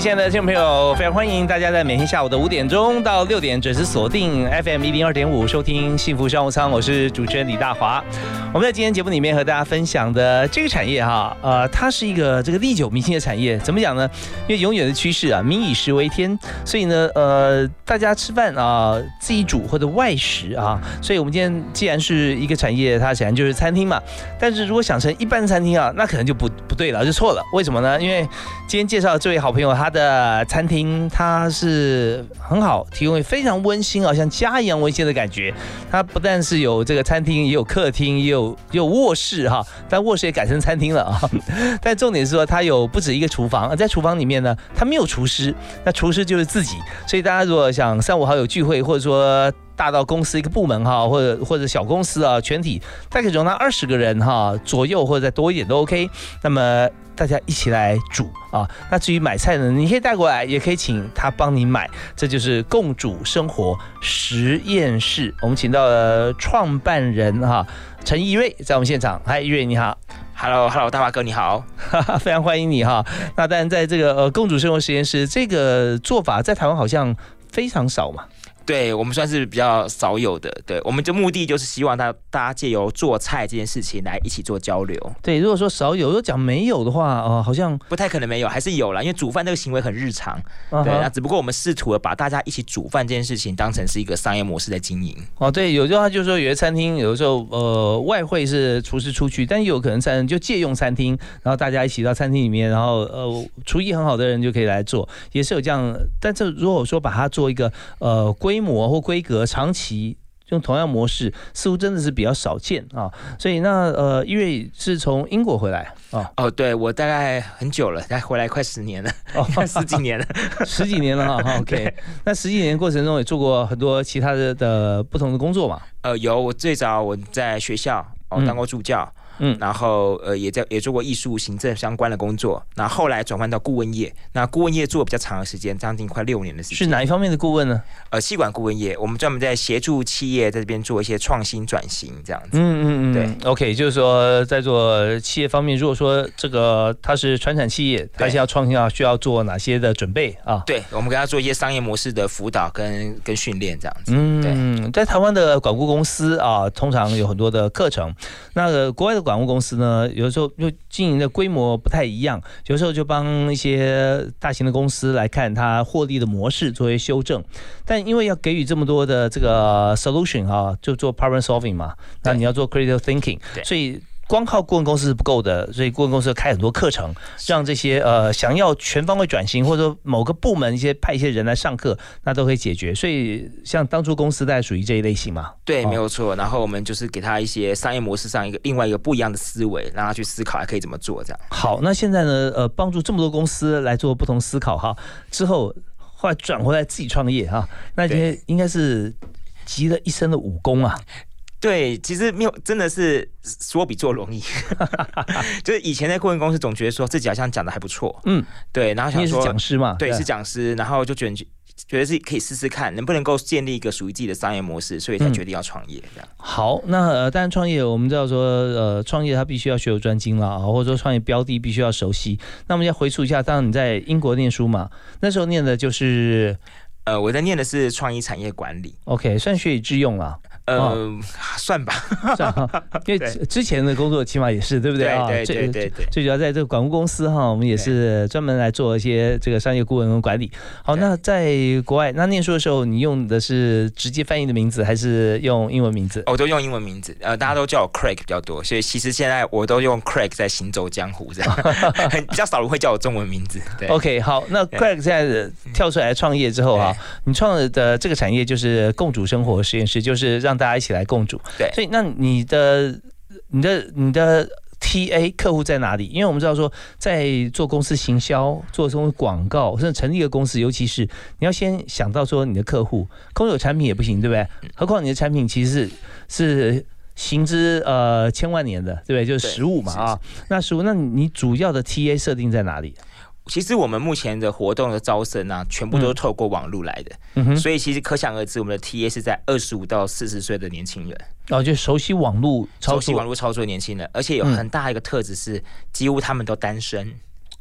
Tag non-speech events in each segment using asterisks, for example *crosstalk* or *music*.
亲爱的听众朋友，非常欢迎大家在每天下午的五点钟到六点准时锁定 FM 一零二点五收听幸福商务舱，我是主持人李大华。我们在今天节目里面和大家分享的这个产业哈，呃，它是一个这个历久弥新的产业。怎么讲呢？因为永远的趋势啊，民以食为天，所以呢，呃，大家吃饭啊，自己煮或者外食啊，所以我们今天既然是一个产业，它显然就是餐厅嘛。但是如果想成一般餐厅啊，那可能就不不对了，就错了。为什么呢？因为今天介绍的这位好朋友，他的餐厅它是很好，提供非常温馨啊，像家一样温馨的感觉。它不但是有这个餐厅，也有客厅，也有有有卧室哈，但卧室也改成餐厅了啊。*laughs* 但重点是说，它有不止一个厨房，在厨房里面呢，它没有厨师，那厨师就是自己。所以大家如果想三五好友聚会，或者说大到公司一个部门哈，或者或者小公司啊，全体大概容纳二十个人哈左右，或者再多一点都 OK。那么。大家一起来煮啊！那至于买菜呢，你可以带过来，也可以请他帮你买。这就是共煮生活实验室。我们请到了创办人哈陈一瑞在我们现场。嗨，一瑞你好，Hello，Hello，大华哥你好，*laughs* 非常欢迎你哈。那当然，在这个呃共主生活实验室这个做法，在台湾好像非常少嘛。对我们算是比较少有的，对我们的目的就是希望大大家借由做菜这件事情来一起做交流。对，如果说少有，如果讲没有的话，呃，好像不太可能没有，还是有啦，因为煮饭这个行为很日常。对，那只不过我们试图的把大家一起煮饭这件事情当成是一个商业模式在经营。哦，对，有句话就是说，有些餐厅有的时候，呃，外汇是厨师出去，但有可能餐就借用餐厅，然后大家一起到餐厅里面，然后呃，厨艺很好的人就可以来做，也是有这样。但是如果说把它做一个呃规模或规格，长期用同样模式，似乎真的是比较少见啊。所以那呃，因为是从英国回来啊。哦，对我大概很久了，才回来快十年了，哦，*laughs* 十几年了，十几年了哈。*laughs* OK，那十几年过程中也做过很多其他的的不同的工作嘛？呃，有，我最早我在学校哦当过助教。嗯，然后呃也在也做过艺术行政相关的工作，那后来转换到顾问业，那顾问业做比较长的时间，将近快六年的时间。是哪一方面的顾问呢？呃，气管顾问业，我们专门在协助企业在这边做一些创新转型这样子。嗯嗯嗯，对，OK，就是说在做企业方面，如果说这个它是传产企业，它是要创新啊需要做哪些的准备啊？对，我们给他做一些商业模式的辅导跟跟训练这样子。嗯，在台湾的管顾公司啊，通常有很多的课程，那个国外的。管务公司呢，有的时候就经营的规模不太一样，有时候就帮一些大型的公司来看它获利的模式作为修正，但因为要给予这么多的这个 solution 啊，就做 problem solving 嘛，那你要做 creative thinking，所以。光靠顾问公司是不够的，所以顾问公司要开很多课程，让这些呃想要全方位转型，或者说某个部门一些派一些人来上课，那都可以解决。所以像当初公司大概属于这一类型嘛？对，没有错。然后我们就是给他一些商业模式上一个另外一个不一样的思维，让他去思考还可以怎么做这样。好，那现在呢？呃，帮助这么多公司来做不同思考哈，之后后来转回来自己创业哈，那些应该是集了一身的武功啊。对，其实没有，真的是说比做容易。*laughs* 就是以前在顾问公司，总觉得说自己好像讲的还不错，嗯，对，然后想说讲师嘛，对，是讲师，然后就觉得觉得是可以试试看，能不能够建立一个属于自己的商业模式，所以才决定要创业这样。好，那呃，当然创业，我们知道说，呃，创业它必须要学有专精了啊，或者说创业标的必须要熟悉。那我们要回溯一下，当然你在英国念书嘛，那时候念的就是，呃，我在念的是创意产业管理，OK，算学以致用了。呃，算吧，算哈，因为之前的工作起码也是对不对啊？对对对对，最主要在这个管务公司哈，我们也是专门来做一些这个商业顾问跟管理。好，那在国外那念书的时候，你用的是直接翻译的名字，还是用英文名字？我都用英文名字，呃，大家都叫我 Craig 比较多，所以其实现在我都用 Craig 在行走江湖这样，*laughs* 很比较少人会叫我中文名字。对，OK，好，那 Craig 现在跳出来创业之后哈，你创的这个产业就是共主生活实验室，就是让大家一起来共主，对，所以那你的、你的、你的 TA 客户在哪里？因为我们知道说，在做公司行销、做这种广告，甚至成立一个公司，尤其是你要先想到说你的客户，空有产品也不行，对不对？何况你的产品其实是是行之呃千万年的，对不对？就是实物嘛啊。那实物，那你主要的 TA 设定在哪里？其实我们目前的活动的招生啊，全部都是透过网络来的，所以其实可想而知，我们的 TA 是在二十五到四十岁的年轻人，哦，就熟悉网络熟悉网络操作的年轻人，而且有很大一个特质是，几乎他们都单身。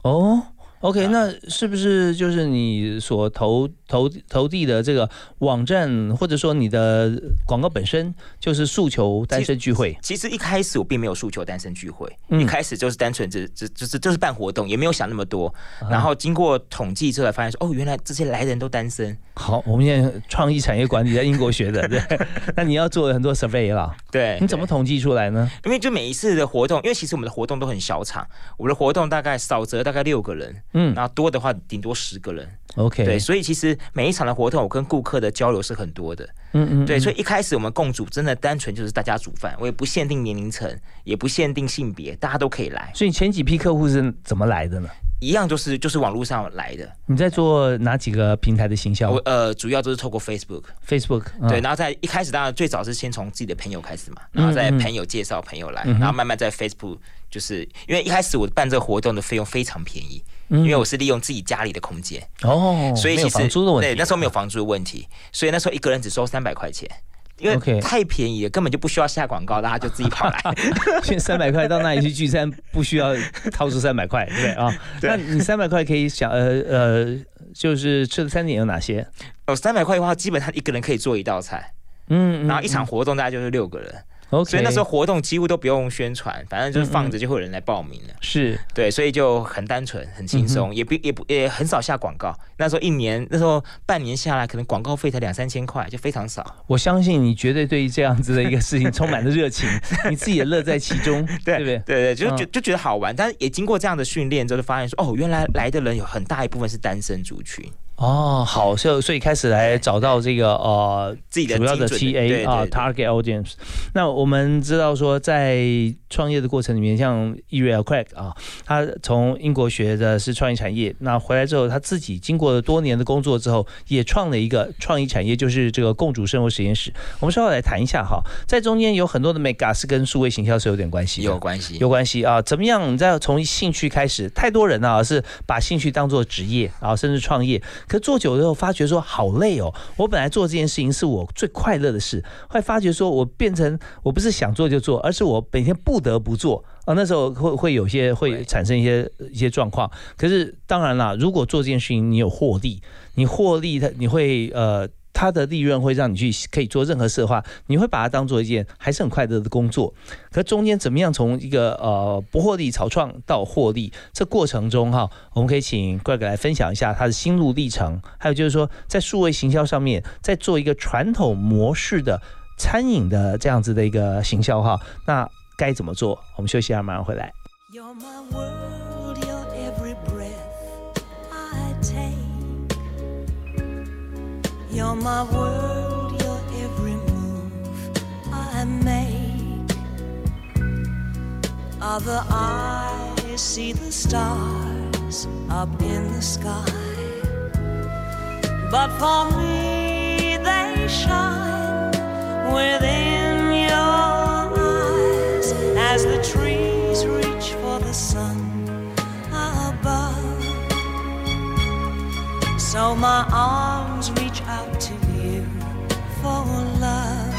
哦。OK，那是不是就是你所投投投递的这个网站，或者说你的广告本身就是诉求单身聚会？其实一开始我并没有诉求单身聚会，一开始就是单纯只只就是就是办活动，也没有想那么多。然后经过统计之后，发现说哦，原来这些来人都单身。好，我们现在创意产业管理在英国学的，对。*laughs* 那你要做很多 survey 了，对。你怎么统计出来呢？因为就每一次的活动，因为其实我们的活动都很小场，我们的活动大概少则大概六个人。嗯，然后多的话顶多十个人，OK，对，所以其实每一场的活动，我跟顾客的交流是很多的，嗯嗯，对，所以一开始我们共煮真的单纯就是大家煮饭，我也不限定年龄层，也不限定性别，大家都可以来。所以前几批客户是怎么来的呢？一样就是就是网络上来的。你在做哪几个平台的行销？我呃，主要都是透过 Facebook，Facebook 对，然后在一开始当然最早是先从自己的朋友开始嘛，然后在朋友介绍朋友来，然后慢慢在 Facebook，就是因为一开始我办这个活动的费用非常便宜。因为我是利用自己家里的空间哦，所以其实对那时候没有房租的问题，所以那时候一个人只收三百块钱，因为太便宜了，根本就不需要下广告，大家就自己跑来。*laughs* 现三百块到那里去聚餐，不需要掏出三百块，对不对啊？*laughs* 那你三百块可以想呃呃，就是吃的餐点有哪些？哦，三百块的话，基本上一个人可以做一道菜，嗯，然后一场活动大概就是六个人。所以那时候活动几乎都不用宣传，反正就是放着就会有人来报名了。是对，所以就很单纯、很轻松，也不也不也很少下广告。那时候一年，那时候半年下来，可能广告费才两三千块，就非常少。我相信你绝对对于这样子的一个事情充满了热情，*laughs* 你自己也乐在其中，*laughs* 对不对？对对，就就就觉得好玩。但是也经过这样的训练之后，就发现说，哦，原来来的人有很大一部分是单身族群。哦，好，所以所以开始来找到这个呃自己的主要的 TA 啊，target audience。那我们知道说，在创业的过程里面，像 Ereal Craig 啊，他从英国学的是创意产业，那回来之后，他自己经过了多年的工作之后，也创了一个创意产业，就是这个共主生活实验室。我们稍后来谈一下哈，在中间有很多的 mega 是跟数位行销是有点关系，有关系，有关系啊。怎么样？你再从兴趣开始，太多人啊是把兴趣当做职业，然后甚至创业。可做久了之后，发觉说好累哦。我本来做这件事情是我最快乐的事，后来发觉说我变成我不是想做就做，而是我每天不得不做啊。那时候会会有些会产生一些一些状况。可是当然啦，如果做这件事情你有获利，你获利它你会呃。它的利润会让你去可以做任何事的话，你会把它当做一件还是很快乐的工作。可中间怎么样从一个呃不获利草创到获利，这过程中哈，我们可以请 Greg 来分享一下他的心路历程。还有就是说，在数位行销上面，在做一个传统模式的餐饮的这样子的一个行销哈，那该怎么做？我们休息一下，马上回来。Your my world, your every move I make. Other eyes see the stars up in the sky. But for me, they shine within your eyes as the trees reach for the sun above. So my arms reach out to you for love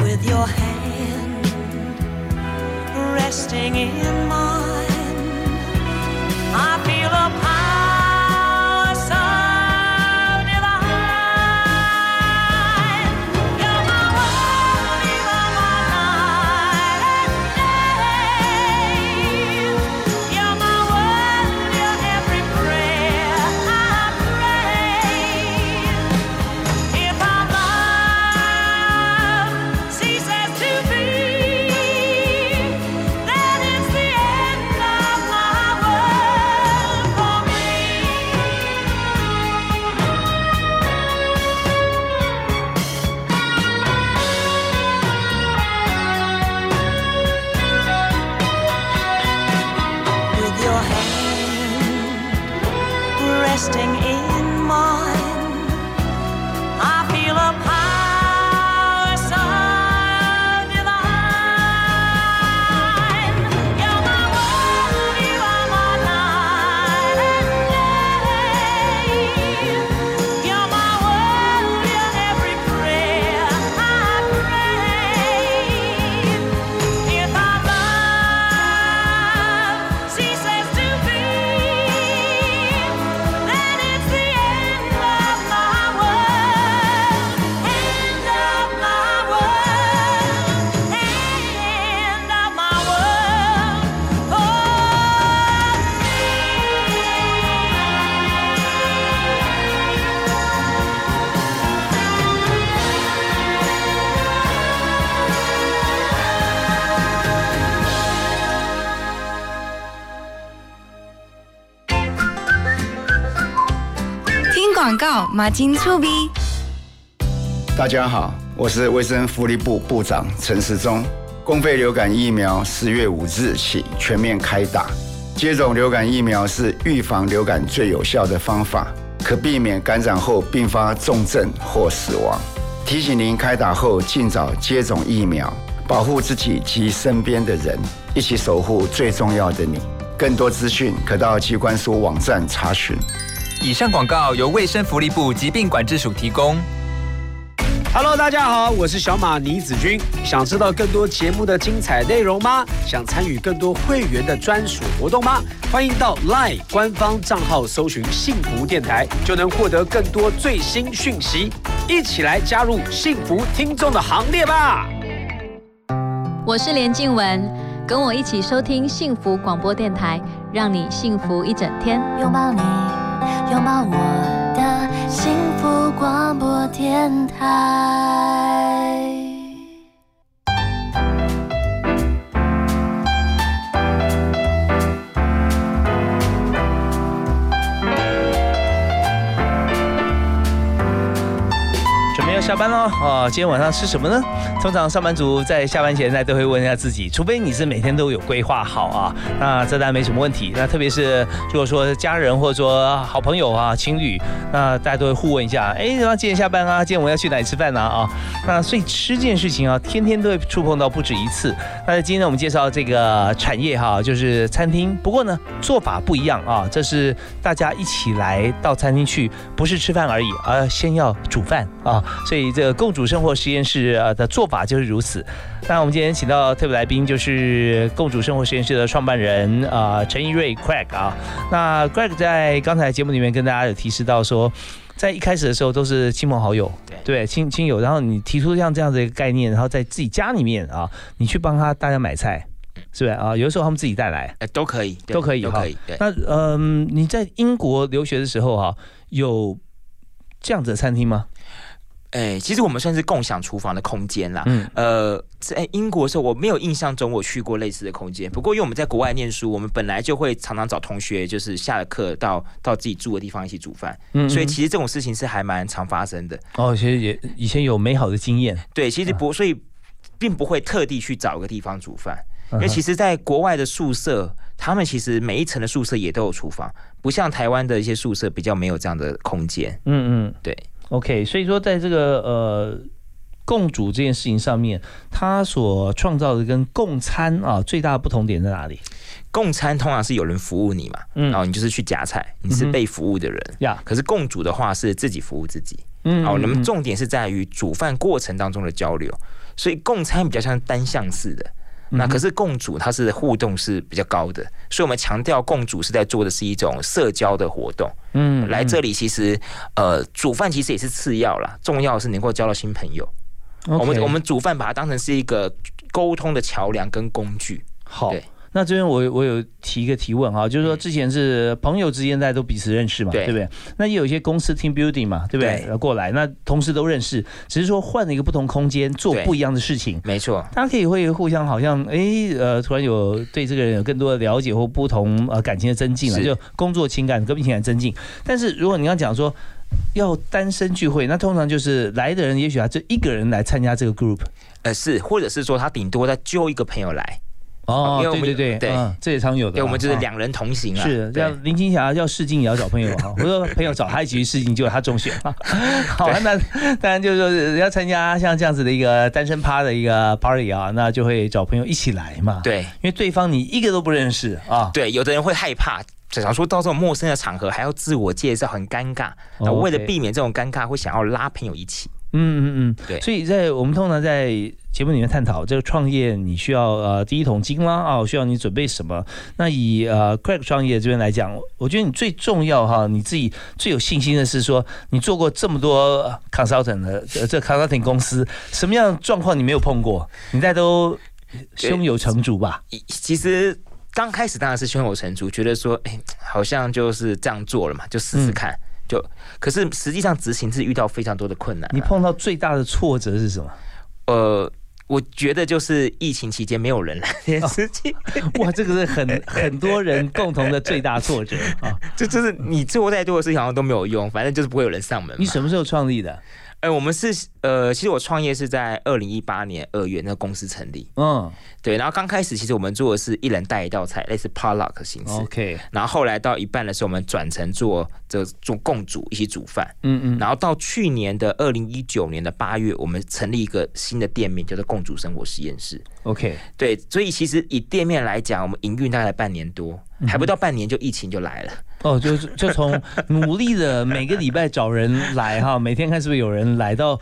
with your hand resting in mine. 告，马金粗逼。大家好，我是卫生福利部部长陈时中。公费流感疫苗十月五日起全面开打。接种流感疫苗是预防流感最有效的方法，可避免感染后并发重症或死亡。提醒您开打后尽早接种疫苗，保护自己及身边的人，一起守护最重要的你。更多资讯可到机关署网站查询。以上广告由卫生福利部疾病管制署提供。Hello，大家好，我是小马倪子君。想知道更多节目的精彩内容吗？想参与更多会员的专属活动吗？欢迎到 LINE 官方账号搜寻“幸福电台”，就能获得更多最新讯息。一起来加入幸福听众的行列吧！我是连静文，跟我一起收听幸福广播电台，让你幸福一整天。拥抱你，拥抱我的幸福广播电台。下班喽啊！今天晚上吃什么呢？通常上班族在下班前呢都会问一下自己，除非你是每天都有规划好啊，那这当然没什么问题。那特别是如果说家人或者说好朋友啊、情侣，那大家都会互问一下，哎，那今天下班啊？今天我们要去哪里吃饭呢？啊，那所以吃这件事情啊，天天都会触碰到不止一次。那今天我们介绍这个产业哈，就是餐厅，不过呢做法不一样啊，这是大家一起来到餐厅去，不是吃饭而已，而先要煮饭啊，所以。所以这个共主生活实验室啊的做法就是如此。那我们今天请到特别来宾就是共主生活实验室的创办人啊陈一瑞 Craig 啊。那 Craig 在刚才节目里面跟大家有提示到说，在一开始的时候都是亲朋好友，对亲亲友，然后你提出像这样的一个概念，然后在自己家里面啊，你去帮他大家买菜，是不是啊？有的时候他们自己带来，哎，都可以，都可以，都可以。那嗯，你在英国留学的时候哈，有这样子的餐厅吗？哎，其实我们算是共享厨房的空间啦。嗯，呃，在英国的时候，我没有印象中我去过类似的空间。不过，因为我们在国外念书，我们本来就会常常找同学，就是下了课到到自己住的地方一起煮饭。嗯，所以其实这种事情是还蛮常发生的。哦，其实也以前有美好的经验。对，其实不，所以并不会特地去找个地方煮饭，因为其实在国外的宿舍，他们其实每一层的宿舍也都有厨房，不像台湾的一些宿舍比较没有这样的空间。嗯嗯，对。OK，所以说在这个呃共煮这件事情上面，它所创造的跟共餐啊最大的不同点在哪里？共餐通常是有人服务你嘛，嗯，然后你就是去夹菜，你是被服务的人呀。可是共煮的话是自己服务自己，嗯，好，那么重点是在于煮饭过程当中的交流，所以共餐比较像单向式的。那可是共主，它是互动是比较高的，所以我们强调共主是在做的是一种社交的活动。嗯，来这里其实呃煮饭其实也是次要啦，重要是能够交到新朋友。我们我们煮饭把它当成是一个沟通的桥梁跟工具。好。那这边我我有提一个提问哈，就是说之前是朋友之间大家都彼此认识嘛，对不对？那也有一些公司 team building 嘛，对不对？过来，那同事都认识，只是说换了一个不同空间做不一样的事情，没错。大家可以会互相好像哎呃，突然有对这个人有更多的了解或不同呃感情的增进了，就工作情感、革命情感增进。但是如果你要讲说要单身聚会，那通常就是来的人也许他就一个人来参加这个 group，呃是，或者是说他顶多再揪一个朋友来。哦，对对对对，这也常有的。对，我们就是两人同行啊。是，要林青霞要试镜也要找朋友啊。*laughs* 我说朋友找他一起去试镜，就他中选。*laughs* 好，那当然就是说要参加像这样子的一个单身趴的一个 party 啊，那就会找朋友一起来嘛。对，因为对方你一个都不认识啊。对，有的人会害怕，假如说到这种陌生的场合还要自我介绍，很尴尬。那为了避免这种尴尬，会想要拉朋友一起。嗯嗯嗯，对。所以在我们通常在节目里面探讨这个创业，你需要呃第一桶金啦啊，需要你准备什么？那以呃 Craig 创业这边来讲，我觉得你最重要哈，你自己最有信心的是说，你做过这么多 consultant 的这 consulting 公司，什么样的状况你没有碰过？你在都胸有成竹吧？其实刚开始当然是胸有成竹，觉得说哎，好像就是这样做了嘛，就试试看。就可是实际上执行是遇到非常多的困难。你碰到最大的挫折是什么？呃，我觉得就是疫情期间没有人来这件事情，*laughs* 哇，这个是很 *laughs* 很多人共同的最大挫折啊！*laughs* 就就是你做再多的事情好像都没有用，反正就是不会有人上门。你什么时候创立的？哎，我们是呃，其实我创业是在二零一八年二月，那个公司成立。嗯，对。然后刚开始其实我们做的是一人带一道菜，类似 potluck 形式。OK。然后后来到一半的时候，我们转成做这做共煮，一起煮饭。嗯嗯。然后到去年的二零一九年的八月，我们成立一个新的店面，叫做共煮生活实验室。OK。对，所以其实以店面来讲，我们营运大概半年多。还不到半年就疫情就来了哦，就就从 *laughs* 努力的每个礼拜找人来哈，每天看是不是有人来到，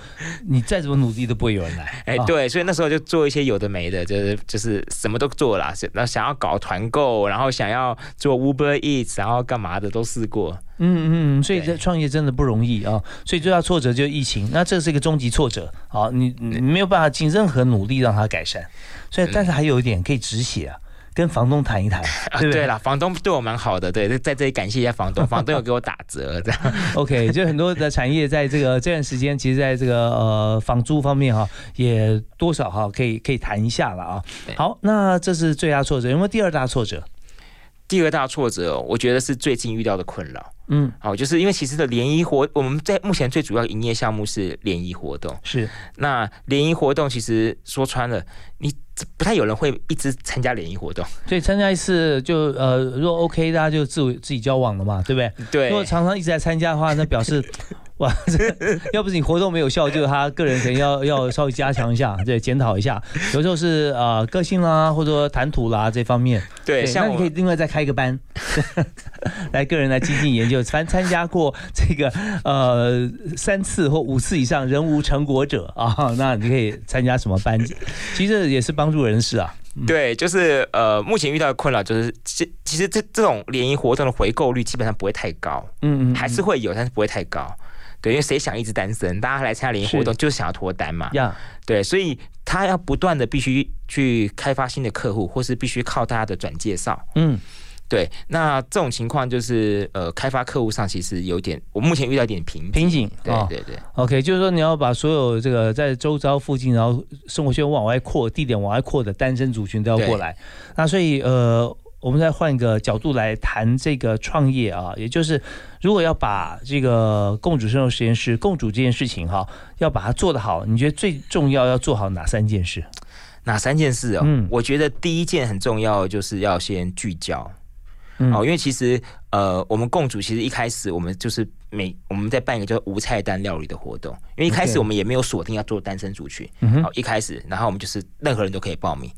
你再怎么努力都不会有人来。哎，对，所以那时候就做一些有的没的，就是就是什么都做了，然后想要搞团购，然后想要做 Uber Eats，然后干嘛的都试过。嗯嗯，所以这创业真的不容易啊，所以最大挫折就是疫情，那这是一个终极挫折好，你你没有办法尽任何努力让它改善，所以但是还有一点可以止血啊。跟房东谈一谈，*laughs* 对了，房东对我蛮好的，对，在这里感谢一下房东，*laughs* 房东有给我打折，这样。OK，就很多的产业在这个这段时间，其实在这个呃房租方面哈，也多少哈可以可以谈一下了啊。好，那这是最大挫折，有没有第二大挫折？第二大挫折，我觉得是最近遇到的困扰。嗯，好，就是因为其实的联谊活，我们在目前最主要营业项目是联谊活动。是，那联谊活动其实说穿了，你不太有人会一直参加联谊活动。所以参加一次就呃，如果 OK，大家就自自己交往了嘛，对不对？对。如果常常一直在参加的话，那表示。*laughs* 哇，这 *laughs* 要不是你活动没有效，就是他个人可能要要稍微加强一下，对，检讨一下。有时候是呃个性啦，或者说谈吐啦这方面。对，那你可以另外再开一个班，*laughs* 来个人来精进研究。凡参加过这个呃三次或五次以上人无成果者啊，那你可以参加什么班？其实也是帮助人士啊。对，就是呃目前遇到的困扰就是，其其实这这种联谊活动的回购率基本上不会太高，嗯嗯，还是会有，但是不会太高。对，因为谁想一直单身？大家来参加联谊活动就是想要脱单嘛。呀，对，所以他要不断的必须去开发新的客户，或是必须靠大家的转介绍。嗯，对。那这种情况就是呃，开发客户上其实有点，我目前遇到一点瓶瓶颈。对对对。OK，就是说你要把所有这个在周遭附近，然后生活圈往外扩，地点往外扩的单身族群都要过来。那所以呃。我们再换一个角度来谈这个创业啊，也就是如果要把这个共主生活实验室共主这件事情哈，要把它做得好，你觉得最重要要做好哪三件事？哪三件事哦？嗯，我觉得第一件很重要，就是要先聚焦。哦，因为其实呃，我们共主其实一开始我们就是每我们在办一个叫无菜单料理的活动，因为一开始我们也没有锁定要做单身族群，好一开始，然后我们就是任何人都可以报名。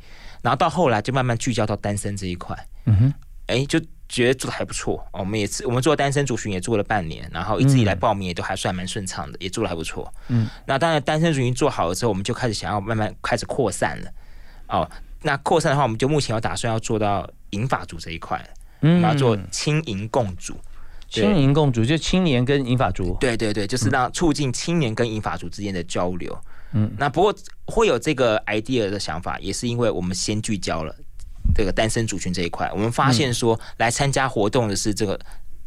然后到后来就慢慢聚焦到单身这一块，嗯哼，哎，就觉得做的还不错。我们也是，我们做单身族群也做了半年，然后一直以来报名也都还算蛮顺畅的，也做的还不错。嗯，那当然单身族群做好了之后，我们就开始想要慢慢开始扩散了。哦，那扩散的话，我们就目前要打算要做到银发族这一块，嗯，要做青银共主，青银共主就青年跟银发族，对对对，就是让促进青年跟银发族之间的交流。嗯，那不过会有这个 idea 的想法，也是因为我们先聚焦了这个单身族群这一块。我们发现说，来参加活动的是这个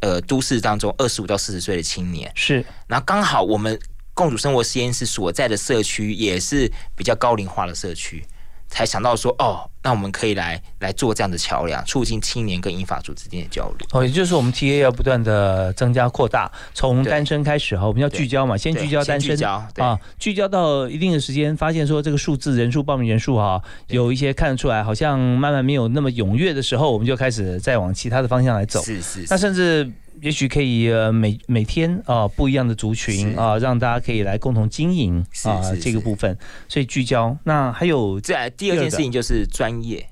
呃都市当中二十五到四十岁的青年，是。然后刚好我们共主生活实验室所在的社区也是比较高龄化的社区。才想到说哦，那我们可以来来做这样的桥梁，促进青年跟英法族之间的交流。哦，也就是我们 TA 要不断的增加扩大，从单身开始哈，我们要聚焦嘛，先聚焦单身啊，聚焦到一定的时间，发现说这个数字人数报名人数哈，有一些看得出来好像慢慢没有那么踊跃的时候，我们就开始再往其他的方向来走。是是，那甚至。也许可以呃每每天啊不一样的族群啊，让大家可以来共同经营啊这个部分，所以聚焦。那还有在第二件事情就是专业，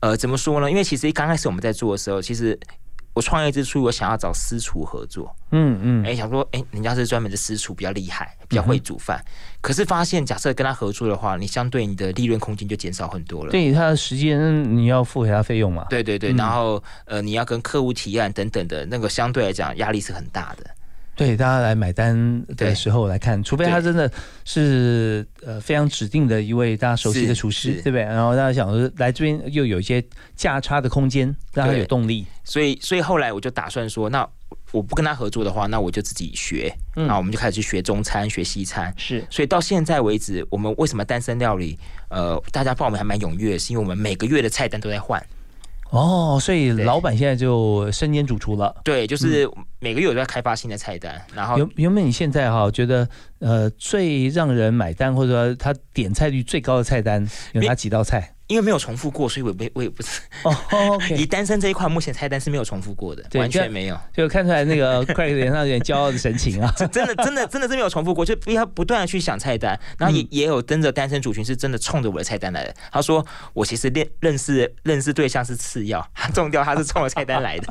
呃怎么说呢？因为其实刚开始我们在做的时候，其实。我创业之初，我想要找私厨合作，嗯嗯，哎，想说，哎，人家是专门的私厨，比较厉害，比较会煮饭。可是发现，假设跟他合作的话，你相对你的利润空间就减少很多了。对他的时间，你要付给他费用嘛？对对对，然后呃，你要跟客户提案等等的那个，相对来讲压力是很大的。对，大家来买单的时候来看，除非他真的是呃非常指定的一位大家熟悉的厨师，对不对？然后大家想说来这边又有一些价差的空间，让他有动力。所以，所以后来我就打算说，那我不跟他合作的话，那我就自己学，嗯那我们就开始去学中餐、学西餐。是，所以到现在为止，我们为什么单身料理？呃，大家报名还蛮踊跃，是因为我们每个月的菜单都在换。哦，所以老板现在就身兼主厨了。对，就是每个月都在开发新的菜单。然后有有没有你现在哈觉得呃最让人买单或者说他点菜率最高的菜单有哪几道菜？因为没有重复过，所以我不我也不 *laughs* 是。哦。*laughs* 以单身这一块，目前菜单是没有重复过的，完全没有。就看出来那个 *laughs* Craig 脸上有点骄傲的神情啊！真的，真的，真的是没有重复过，就不要不断的去想菜单。然后也也有跟着单身族群是真的冲着我的菜单来的。他说我其实认认识认识对象是次要，他中掉他是冲着菜单来的。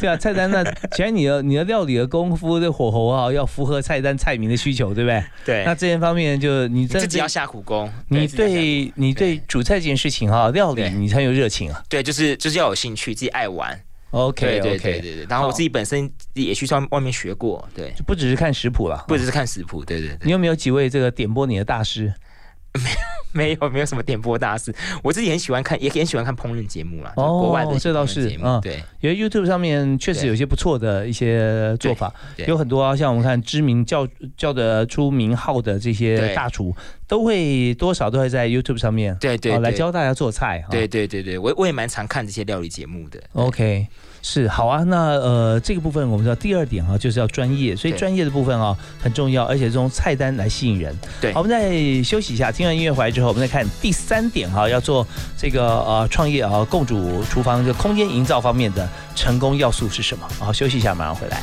对啊，菜单那其实你的你的料理的功夫的火候啊，要符合菜单菜名的需求，对不对？对。那这些方面就你自己要下苦功。你对你对煮菜这件事情哈，料理。你才有热情啊！对，就是就是要有兴趣，自己爱玩。OK，对对对对对。然后我自己本身也去上外面学过，对，就不只是看食谱了，不只是看食谱。对对对。你有没有几位这个点播你的大师？没有，*laughs* 没有，没有什么点播大事。我自己很喜欢看，也很喜欢看烹饪节目啦。哦，国外的这倒是嗯，对，因为 YouTube 上面确实有些不错的一些做法，有很多啊，像我们看知名叫叫得出名号的这些大厨。都会多少都会在 YouTube 上面，对对，来教大家做菜。对对对对，我我也蛮常看这些料理节目的。OK，是好啊。那呃，这个部分我们知道第二点啊，就是要专业，所以专业的部分啊很重要，而且用菜单来吸引人。对，好，我们再休息一下，听完音乐回来之后，我们再看第三点哈，要做这个呃创业啊，共主厨房的空间营造方面的成功要素是什么？好，休息一下，马上回来。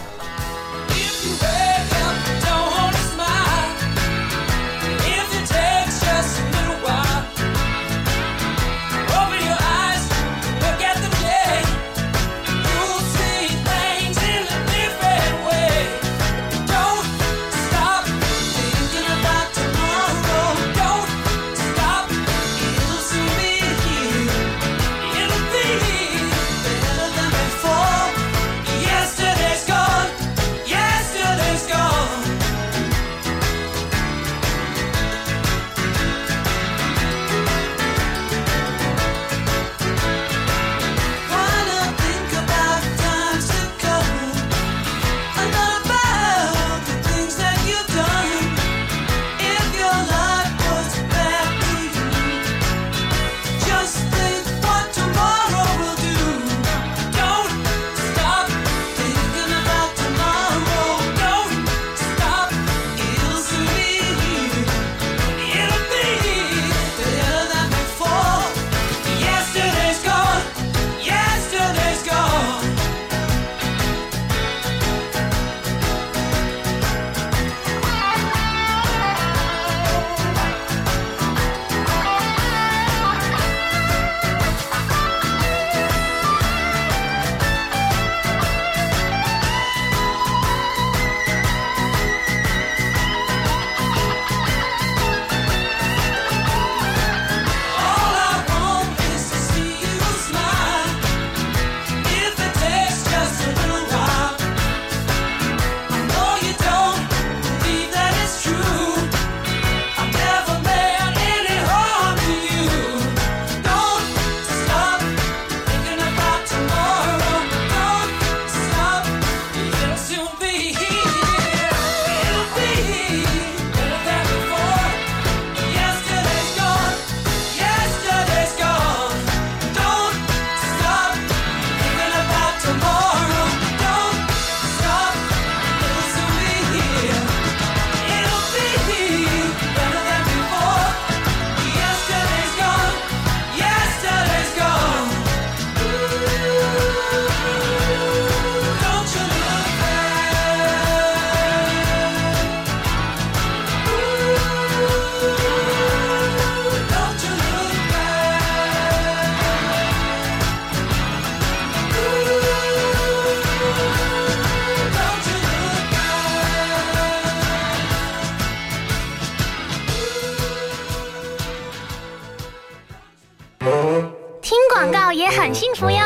广告也很幸福哟。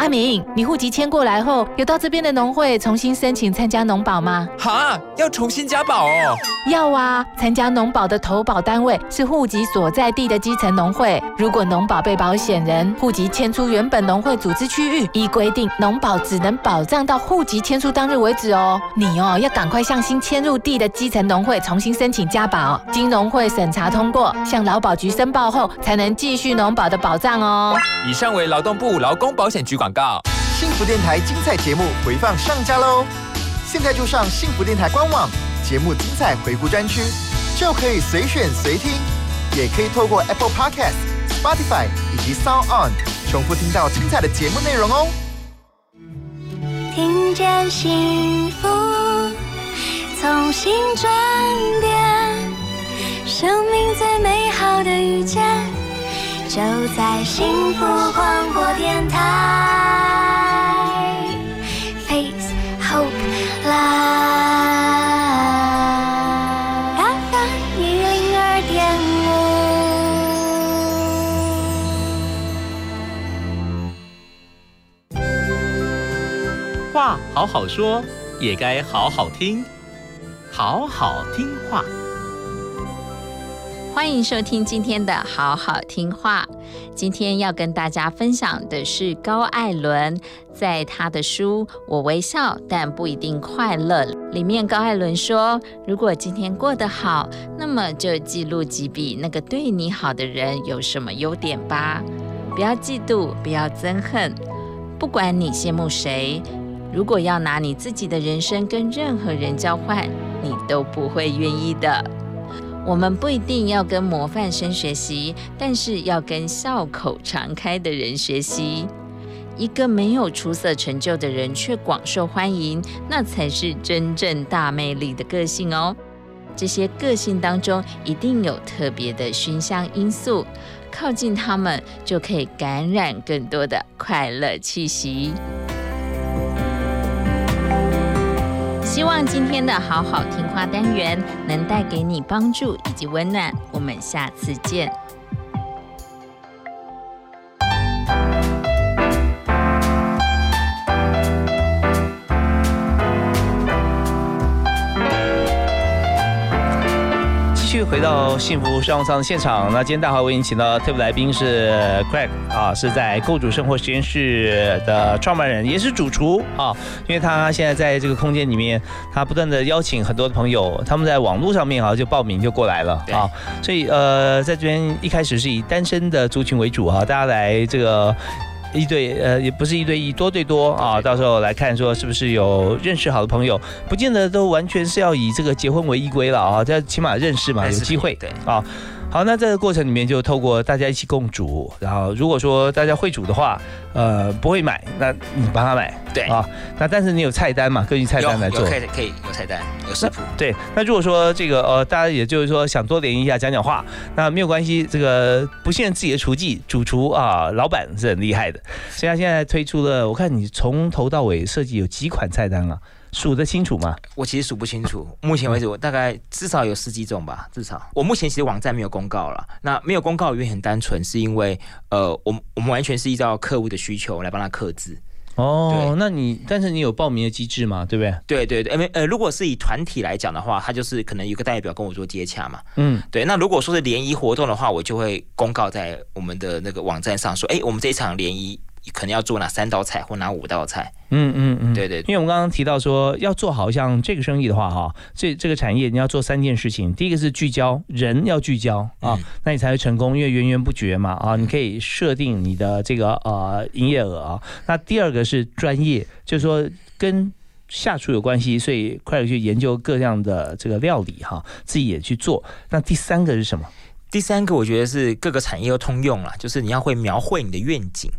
阿明，你户籍迁过来后，有到这边的农会重新申请参加农保吗？哈，要重新加保哦。要啊，参加农保的投保单位是户籍所在地的基层农会。如果农保被保险人户籍迁出原本农会组织区域，依规定，农保只能保障到户籍迁出当日为止哦。你哦，要赶快向新迁入地的基层农会重新申请加保，经农会审查通过，向劳保局申报后，才能继续农保的保障哦。以上为劳动部劳工保险局广告。幸福电台精彩节目回放上架喽！现在就上幸福电台官网，节目精彩回顾专区，就可以随选随听，也可以透过 Apple Podcast、Spotify 以及 Sound On 重复听到精彩的节目内容哦。听见幸福，从心转变，生命最美好的遇见，就在幸福广播电台。Face Hope Live FM 一零二点五。话好好说，也该好好听，好好听话。欢迎收听今天的好好听话。今天要跟大家分享的是高艾伦在他的书《我微笑但不一定快乐》里面，高艾伦说：“如果今天过得好，那么就记录几笔那个对你好的人有什么优点吧，不要嫉妒，不要憎恨。不管你羡慕谁，如果要拿你自己的人生跟任何人交换，你都不会愿意的。”我们不一定要跟模范生学习，但是要跟笑口常开的人学习。一个没有出色成就的人却广受欢迎，那才是真正大魅力的个性哦。这些个性当中一定有特别的熏香因素，靠近他们就可以感染更多的快乐气息。希望今天的好好听话单元能带给你帮助以及温暖。我们下次见。回到幸福商务舱的现场，那今天大华为您请到特别来宾是 Craig 啊，是在构筑生活实验室的创办人，也是主厨啊。因为他现在在这个空间里面，他不断的邀请很多的朋友，他们在网络上面啊就报名就过来了啊。所以呃，在这边一开始是以单身的族群为主啊，大家来这个。一对呃也不是一对一，多对多啊，到时候来看说是不是有认识好的朋友，不见得都完全是要以这个结婚为依归了啊，这起码认识嘛，有机会对啊。好，那这个过程里面就透过大家一起共煮，然后如果说大家会煮的话，呃，不会买，那你帮他买，对啊，那但是你有菜单嘛，根据菜单来做，可以可以有菜单，有食谱，对。那如果说这个呃，大家也就是说想多联一下讲讲话，那没有关系，这个不限自己的厨技，主厨啊，老板是很厉害的，所以他现在推出了，我看你从头到尾设计有几款菜单啊。数得清楚吗？我其实数不清楚。目前为止，我大概至少有十几种吧，至少。我目前其实网站没有公告了。那没有公告的原因很单纯，是因为呃，我们我们完全是依照客户的需求来帮他刻字。哦，那你但是你有报名的机制吗？对不对？对对对，因为呃，如果是以团体来讲的话，他就是可能有个代表跟我做接洽嘛。嗯，对。那如果说是联谊活动的话，我就会公告在我们的那个网站上说，哎，我们这一场联谊。可能要做哪三道菜或哪五道菜？嗯嗯嗯，对对，因为我们刚刚提到说要做好像这个生意的话，哈，这这个产业你要做三件事情。第一个是聚焦，人要聚焦啊，那你才会成功，因为源源不绝嘛啊，你可以设定你的这个呃营业额啊。那第二个是专业，就是说跟下厨有关系，所以快点去研究各样的这个料理哈，自己也去做。那第三个是什么？第三个我觉得是各个产业都通用了，就是你要会描绘你的愿景。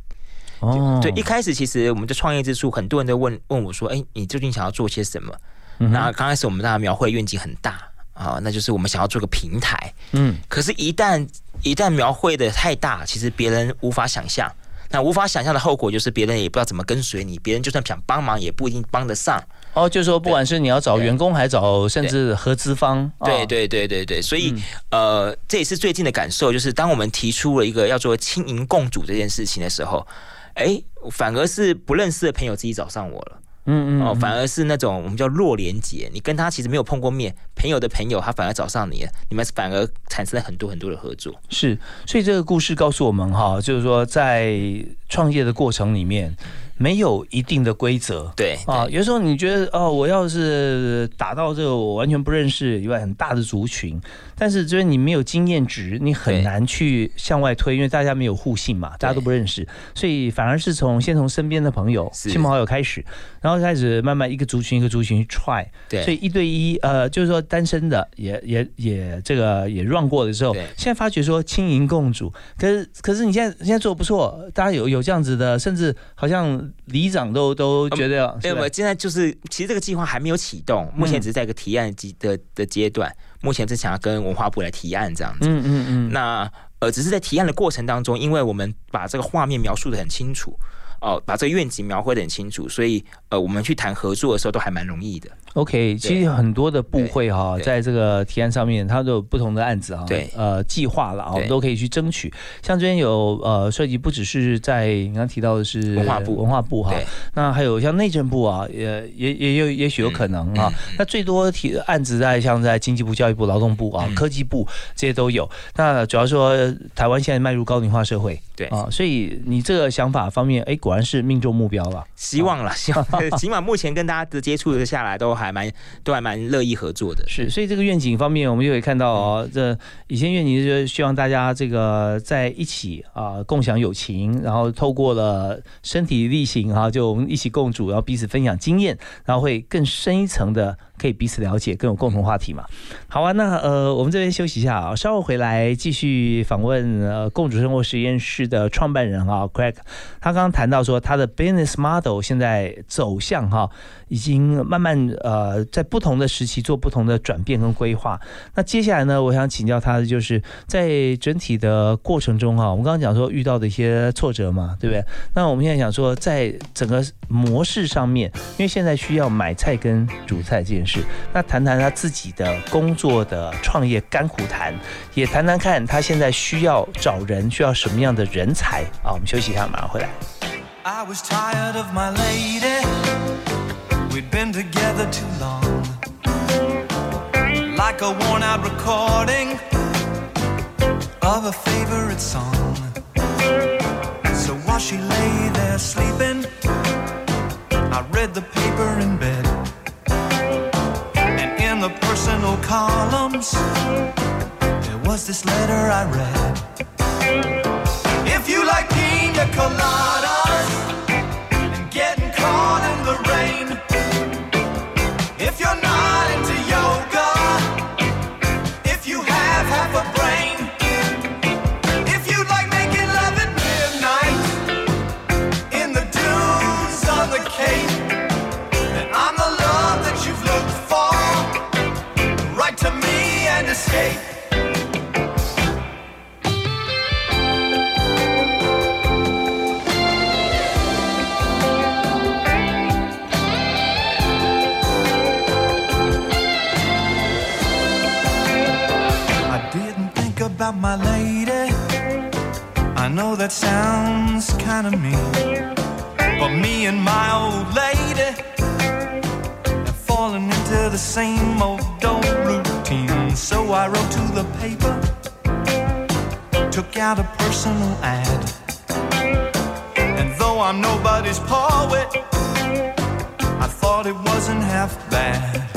哦，对，一开始其实我们的创业之初，很多人都问问我说：“哎，你究竟想要做些什么？”那刚开始我们大家描绘愿景很大啊，那就是我们想要做个平台。嗯，可是，一旦一旦描绘的太大，其实别人无法想象。那无法想象的后果就是别人也不知道怎么跟随你，别人就算想帮忙也不一定帮得上。哦，就是说，不管是你要找员工，还找甚至合资方。对对对对对，所以呃，这也是最近的感受，就是当我们提出了一个要做轻盈共主这件事情的时候。哎，反而是不认识的朋友自己找上我了。嗯嗯，哦，反而是那种我们叫弱连结，你跟他其实没有碰过面，朋友的朋友他反而找上你，你们反而产生了很多很多的合作。是，所以这个故事告诉我们哈，就是说在创业的过程里面。没有一定的规则，对啊，有时候你觉得哦，我要是打到这个我完全不认识以外很大的族群，但是就是你没有经验值，你很难去向外推，因为大家没有互信嘛，大家都不认识，所以反而是从先从身边的朋友、亲朋好友开始，然后开始慢慢一个族群一个族群去踹，对，所以一对一，呃，就是说单身的也也也这个也 run 过的时候，现在发觉说轻盈共主，可是可是你现在现在做的不错，大家有有这样子的，甚至好像。里长都都觉得，没有，现在就是其实这个计划还没有启动，目前只是在一个提案阶的的阶段，目前是想要跟文化部来提案这样子。嗯嗯嗯。那呃，只是在提案的过程当中，因为我们把这个画面描述的很清楚，哦，把这个愿景描绘的很清楚，所以呃，我们去谈合作的时候都还蛮容易的。OK，其实很多的部会哈，在这个提案上面，它都有不同的案子哈，对，呃，计划了啊，我们都可以去争取。像这边有呃涉及，不只是在你刚提到的是文化部，文化部哈，那还有像内政部啊，也也也有也许有可能啊。那最多提案子在像在经济部、教育部、劳动部啊、科技部这些都有。那主要说台湾现在迈入高龄化社会，对。啊，所以你这个想法方面，哎，果然是命中目标了。希望了，希望 *laughs* 起码目前跟大家的接触的下来都。还蛮都还蛮乐意合作的，是，所以这个愿景方面，我们就可以看到哦，这以前愿景就是希望大家这个在一起啊，共享友情，然后透过了身体力行哈，就我们一起共主，然后彼此分享经验，然后会更深一层的。可以彼此了解，更有共同话题嘛？好啊，那呃，我们这边休息一下啊，稍后回来继续访问呃共主生活实验室的创办人啊，Craig。他刚刚谈到说，他的 business model 现在走向哈，已经慢慢呃在不同的时期做不同的转变跟规划。那接下来呢，我想请教他的就是在整体的过程中哈，我们刚刚讲说遇到的一些挫折嘛，对不对？那我们现在想说，在整个模式上面，因为现在需要买菜跟煮菜这件事。那谈谈他自己的工作的创业甘苦谈，也谈谈看他现在需要找人，需要什么样的人才。啊？我们休息一下，马上回来。the personal columns, there was this letter I read. If you like pina coladas my lady. I know that sounds kind of mean. But me and my old lady have fallen into the same old old routine. So I wrote to the paper, took out a personal ad. And though I'm nobody's poet, I thought it wasn't half bad.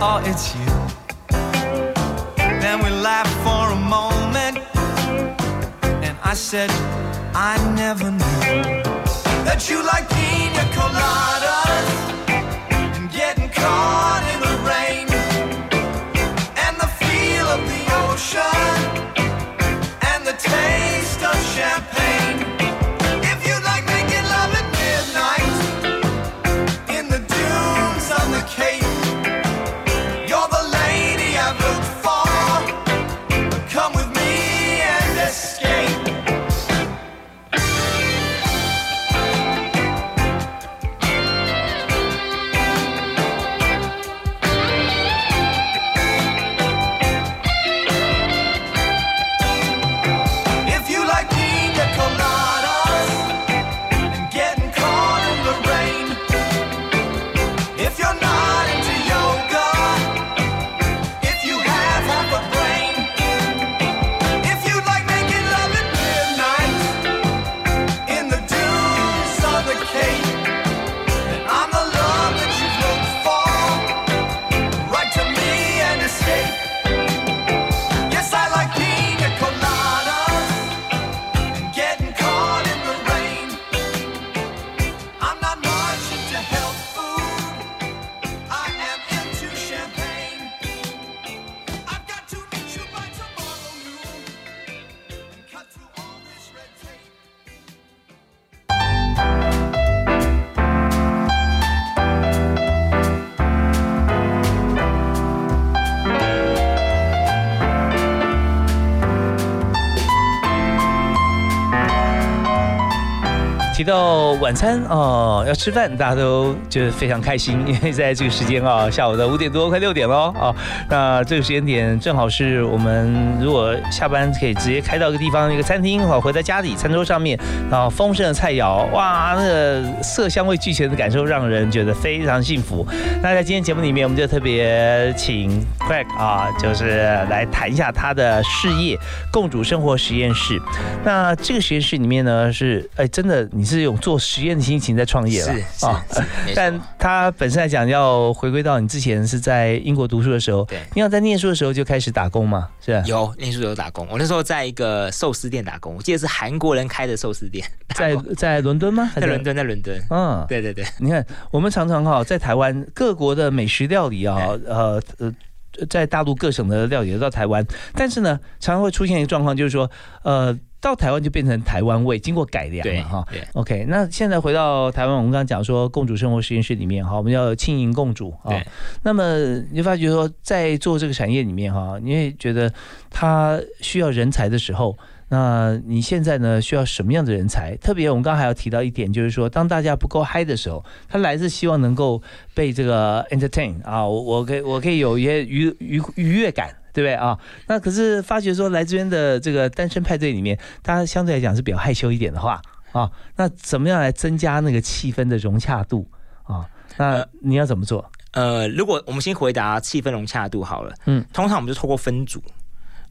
Said, Oh, it's you. 到晚餐哦，要吃饭，大家都觉得非常开心，因为在这个时间啊，下午的五点多快六点喽啊，那这个时间点正好是我们如果下班可以直接开到一个地方一个餐厅啊，回到家里餐桌上面，然后丰盛的菜肴，哇，那个色香味俱全的感受，让人觉得非常幸福。那在今天节目里面，我们就特别请 Craig 啊，就是来谈一下他的事业——共主生活实验室。那这个实验室里面呢，是哎，真的你是有做实验的心情在创业了啊但他本身来讲，要回归到你之前是在英国读书的时候，对你要在念书的时候就开始打工嘛，是吧？有念书有打工，我那时候在一个寿司店打工，我记得是韩国人开的寿司店，在在伦敦吗？在伦。敦，在伦敦。嗯，对对对，你看，我们常常哈在台湾各国的美食料理啊，呃呃，在大陆各省的料理到台湾，但是呢，常常会出现一个状况，就是说，呃，到台湾就变成台湾味，经过改良了哈。对 OK，那现在回到台湾，我们刚刚讲说共主生活实验室里面哈，我们要轻盈共主啊。那么你就发觉说，在做这个产业里面哈，你会觉得它需要人才的时候。那你现在呢？需要什么样的人才？特别我们刚刚还要提到一点，就是说，当大家不够嗨的时候，他来自希望能够被这个 entertain 啊，我我可以我可以有一些愉愉愉悦感，对不对啊？那可是发觉说来这边的这个单身派对里面，大家相对来讲是比较害羞一点的话啊，那怎么样来增加那个气氛的融洽度啊？那你要怎么做？呃，如果我们先回答气氛融洽度好了，嗯，通常我们就透过分组。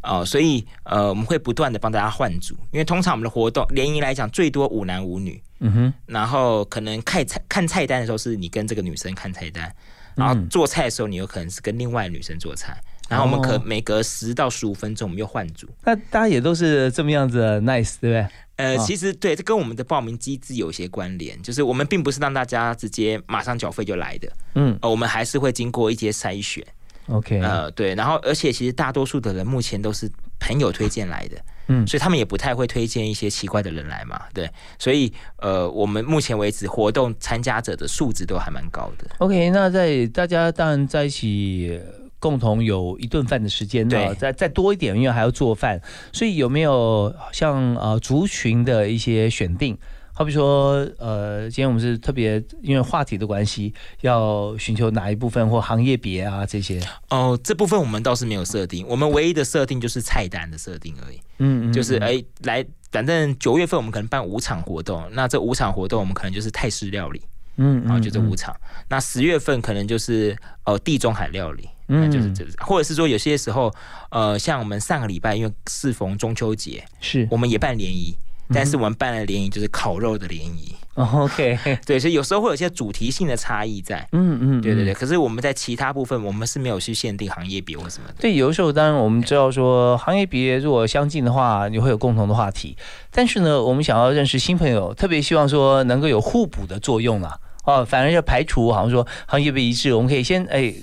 哦、所以呃，我们会不断的帮大家换组，因为通常我们的活动联谊来讲，最多五男五女，嗯哼，然后可能看菜看菜单的时候是你跟这个女生看菜单，然后嗯做菜的时候你有可能是跟另外女生做菜，然后我们可哦。每隔十到十五分钟我们又换组。那大家也都是这么样子的 nice，对不对？呃，啊。其实对，这跟我们的报名机制有些关联，就是我们并不是让大家直接马上缴费就来的，嗯。呃，我们还是会经过一些筛选，，OK，呃，对，然后而且其实大多数的人目前都是朋友推荐来的，嗯。所以他们也不太会推荐一些奇怪的人来嘛，对，所以呃，我们目前为止活动参加者的素质都还蛮高的，OK，那在大家当然在一起共同有一顿饭的时间呢，对再再多一点，因为还要做饭，所以有没有像呃族群的一些选定？好比说，呃，今天我们是特别因为话题的关系，要寻求哪一部分或行业别啊这些，哦，这部分我们倒是没有设定，我们唯一的设定就是菜单的设定而已。嗯嗯就是哎、来，反正九月份我们可能办五场活动，那这五场活动我们可能就是泰式料理，嗯然后就这五场。那十月份可能就是呃地中海料理，嗯那就是这，或者是说有些时候呃，像我们上个礼拜因为适逢中秋节，是。我们也办联谊，但是我们办的联谊就是烤肉的联谊。OK，*laughs* 对，所以有时候会有一些主题性的差异在。嗯嗯，对对对。可是我们在其他部分，我们是没有去限定行业别或什么的。对，有的时候当然我们知道说行业别如果相近的话，你会有共同的话题。但是呢，我们想要认识新朋友，特别希望说能够有互补的作用啊。哦，反而要排除好像说行业不一致，我们可以先哎。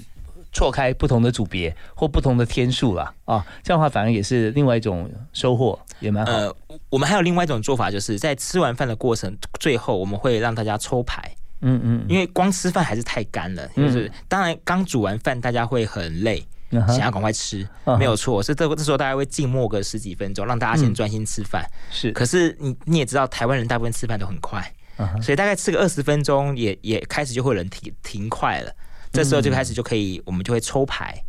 错开不同的组别或不同的天数了啊，这样的话反而也是另外一种收获，也蛮好。呃，我们还有另外一种做法，就是在吃完饭的过程，最后我们会让大家抽牌。嗯嗯，因为光吃饭还是太干了，就是当然刚煮完饭大家会很累，想要赶快吃，没有错。是这这时候大家会静默个十几分钟，让大家先专心吃饭。是，可是你你也知道，台湾人大部分吃饭都很快，所以大概吃个二十分钟，也也开始就会有人停停快了。这时候就开始就可以，我们就会抽牌，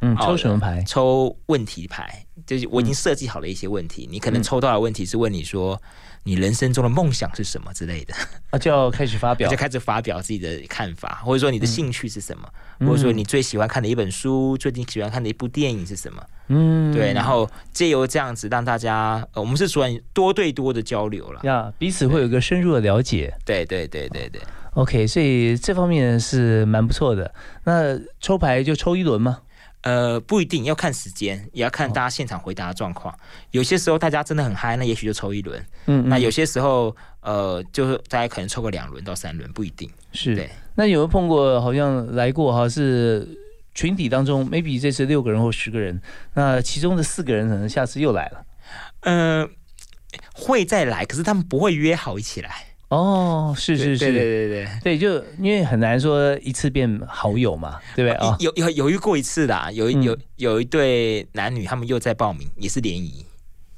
嗯，抽什么牌？抽问题牌，就是我已经设计好了一些问题，你可能抽到的问题是问你说，你人生中的梦想是什么之类的。啊，就要开始发表，*laughs* 就开始发表自己的看法，或者说你的兴趣是什么，或者说你最喜欢看的一本书，最近喜欢看的一部电影是什么？嗯，对，然后借由这样子让大家，呃，我们是属于多对多的交流了，呀，彼此会有一个深入的了解，对对对对对。OK，所以这方面是蛮不错的。那抽牌就抽一轮吗？呃，不一定要看时间，也要看大家现场回答的状况。有些时候大家真的很嗨，那也许就抽一轮。嗯，那有些时候，呃，就是大家可能抽个两轮到三轮，不一定是。对。那有没有碰过？好像来过哈，是群体当中，maybe 这次六个人或十个人，那其中的四个人可能下次又来了。嗯，会再来，可是他们不会约好一起来。哦，是是是，对对对对对，就因为很难说一次变好友嘛，对不对啊？有有犹豫过一次的，有有有一对男女，他们又在报名，也是联谊。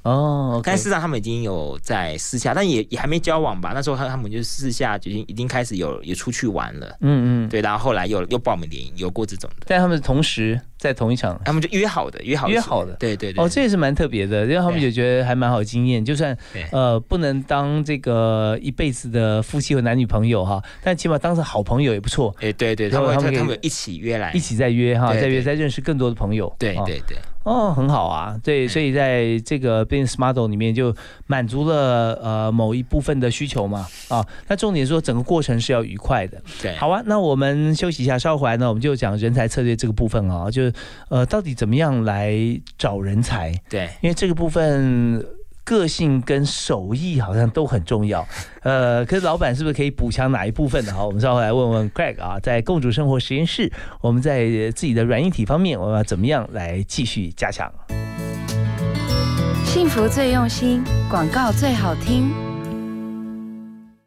哦，但事实上他们已经有在私下，但也也还没交往吧？那时候他他们就私下就已经已经开始有有出去玩了。嗯嗯，对，然后后来又又报名联谊，有过这种的。但他们同时在同一场，他们就约好的，约好约好的。对对对。哦，这也是蛮特别的，因为他们也觉得还蛮好经验。就算呃不能当这个一辈子的夫妻和男女朋友哈，但起码当成好朋友也不错。哎，对对，他们他们一起约来，一起再约哈，再约再认识更多的朋友。对对对。哦，很好啊，对，所以在这个 business model 里面就满足了呃某一部分的需求嘛，啊，那重点说整个过程是要愉快的，对，好啊，那我们休息一下，稍后回来呢，我们就讲人才策略这个部分啊，就是呃到底怎么样来找人才，对，因为这个部分。个性跟手艺好像都很重要，呃，可是老板是不是可以补强哪一部分呢？好，我们稍后来问问 Craig 啊，在共主生活实验室，我们在自己的软硬体方面，我们要怎么样来继续加强？幸福最用心，广告最好听。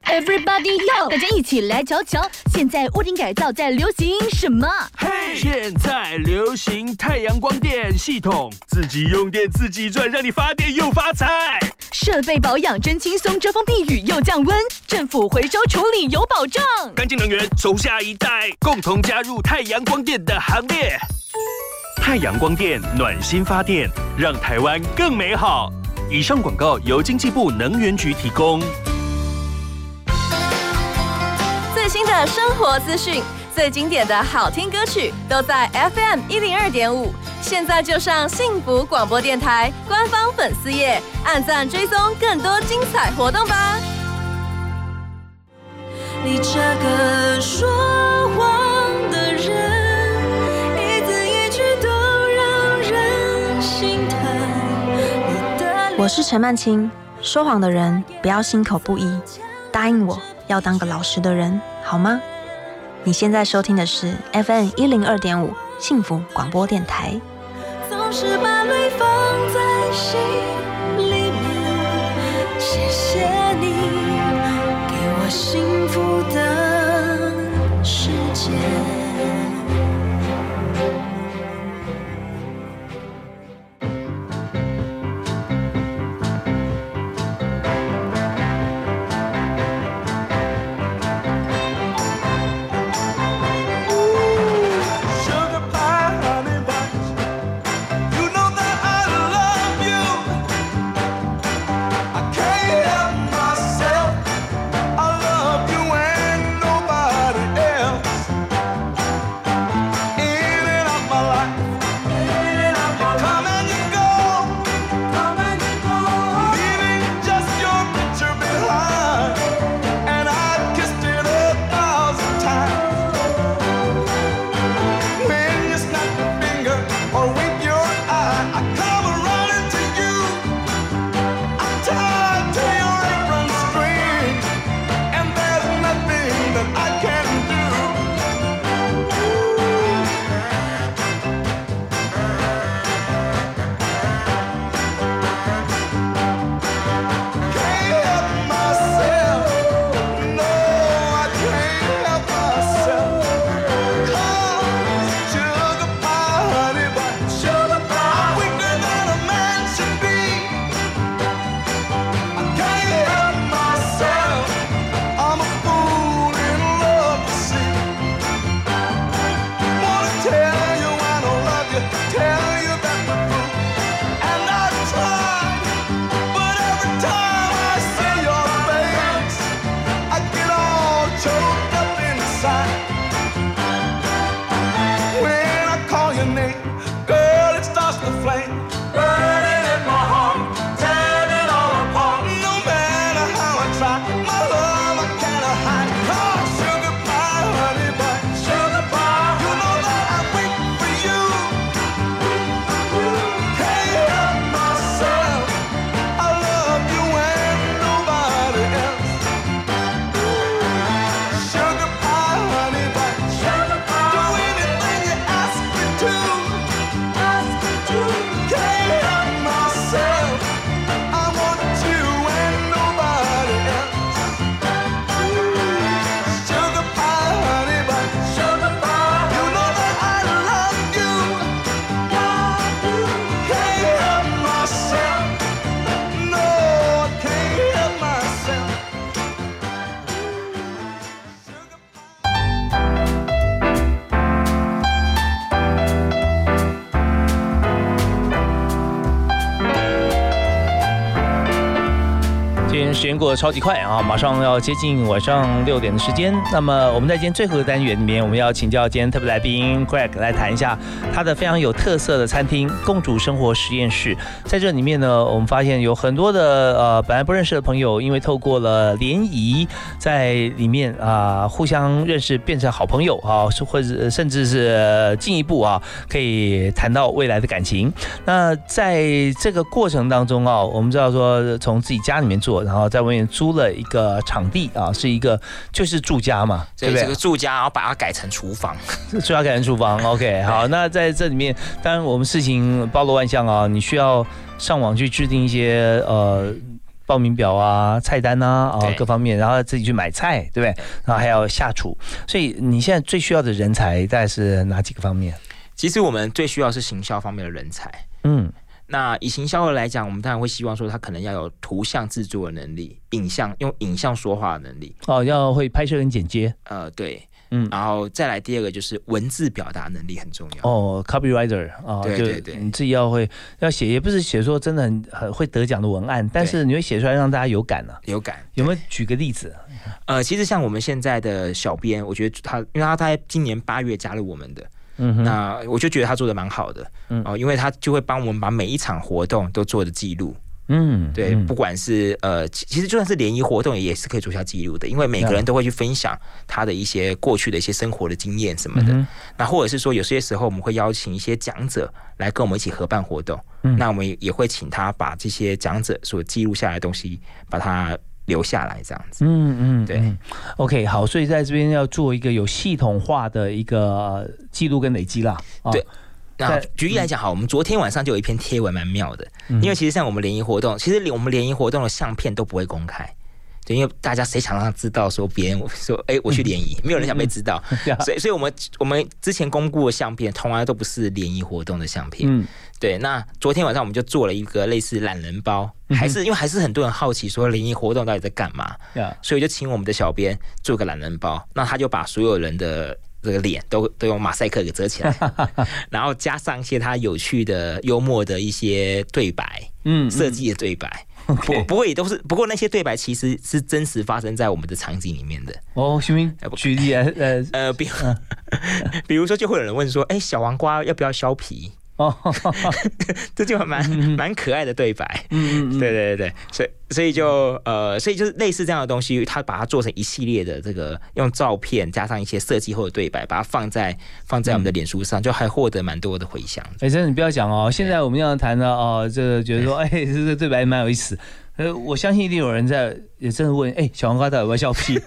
Everybody 要大家一起来瞧瞧，现在屋顶改造在流行什么？嘿，现在流行太阳光电系统，自己用电自己赚，让你发电又发财。设备保养真轻松，遮风避雨又降温，政府回收处理有保障。干净能源，走下一代，共同加入太阳光电的行列。太阳光电暖心发电，让台湾更美好。以上广告由经济部能源局提供。的生活资讯，最经典的好听歌曲都在 FM 一零二点五。现在就上幸福广播电台官方粉丝页，按赞追踪更多精彩活动吧。你这个说谎的人，一字一句都让人心疼。我是陈曼青，说谎的人不要心口不一，答应我要当个老实的人。好吗？你现在收听的是 FM 一零二点五幸福广播电台。总是把泪放在心过得超级快啊，马上要接近晚上六点的时间。那么我们在今天最后的单元里面，我们要请教今天特别来宾 Greg 来谈一下他的非常有特色的餐厅——共主生活实验室。在这里面呢，我们发现有很多的呃本来不认识的朋友，因为透过了联谊，在里面啊互相认识，变成好朋友啊，或者甚至是进一步啊，可以谈到未来的感情。那在这个过程当中啊，我们知道说从自己家里面做，然后在外面租了一个场地啊，是一个就是住家嘛，对不对？这个住家，然后把它改成厨房，*laughs* 住家改成厨房。OK，*laughs* 好，那在这里面，当然我们事情包罗万象啊，你需要上网去制定一些呃报名表啊、菜单啊啊各方面，然后自己去买菜，对不对？然后还要下厨，所以你现在最需要的人才大概是哪几个方面？其实我们最需要是行销方面的人才。嗯。那以行销的来讲，我们当然会希望说他可能要有图像制作的能力，影像用影像说话的能力哦，要会拍摄跟剪接。呃，对，嗯，然后再来第二个就是文字表达能力很重要哦，copywriter 啊，对对对，你自己要会要写，也不是写说真的很很会得奖的文案，但是你会写出来让大家有感呢，有感。有没有举个例子？呃，其实像我们现在的小编，我觉得他，因为他在今年八月加入我们的。嗯，那我就觉得他做的蛮好的，嗯。哦，因为他就会帮我们把每一场活动都做的记录，嗯，对，不管是呃，其实就算是联谊活动也是可以做下记录的，因为每个人都会去分享他的一些过去的一些生活的经验什么的，那或者是说有些时候我们会邀请一些讲者来跟我们一起合办活动，那我们也会请他把这些讲者所记录下来的东西把它。留下来这样子，嗯嗯，对，OK，好，所以在这边要做一个有系统化的一个记录跟累积啦。对，那举例来讲，好，我们昨天晚上就有一篇贴文蛮妙的，因为其实像我们联谊活动，其实连我们联谊活动的相片都不会公开。因为大家谁想让他知道说别人说哎我去联谊，没有人想被知道，所以所以我们我们之前公布的相片，从来都不是联谊活动的相片。嗯，对。那昨天晚上我们就做了一个类似懒人包，还是因为还是很多人好奇说联谊活动到底在干嘛，所以就请我们的小编做个懒人包，那他就把所有人的这个脸都都用马赛克给遮起来，*laughs* 然后加上一些他有趣的、幽默的一些对白，嗯，设计的对白。*laughs* 不，不过也都是，不过那些对白其实是真实发生在我们的场景里面的。哦，行明举例啊，呃呃，比 *laughs* 比如说，就会有人问说，哎，小黄瓜要不要削皮？哦，*laughs* 这就蛮蛮可爱的对白。嗯嗯对对对对，所以所以就呃，所以就是类似这样的东西，他把它做成一系列的这个用照片加上一些设计后的对白，把它放在放在我们的脸书上，就还获得蛮多的回响。哎，真的你不要讲哦，现在我们要谈的哦，这个觉得说，*laughs* 哎，这个对白蛮有意思。呃，我相信一定有人在也真的问，哎，小黄瓜到底要不要削皮？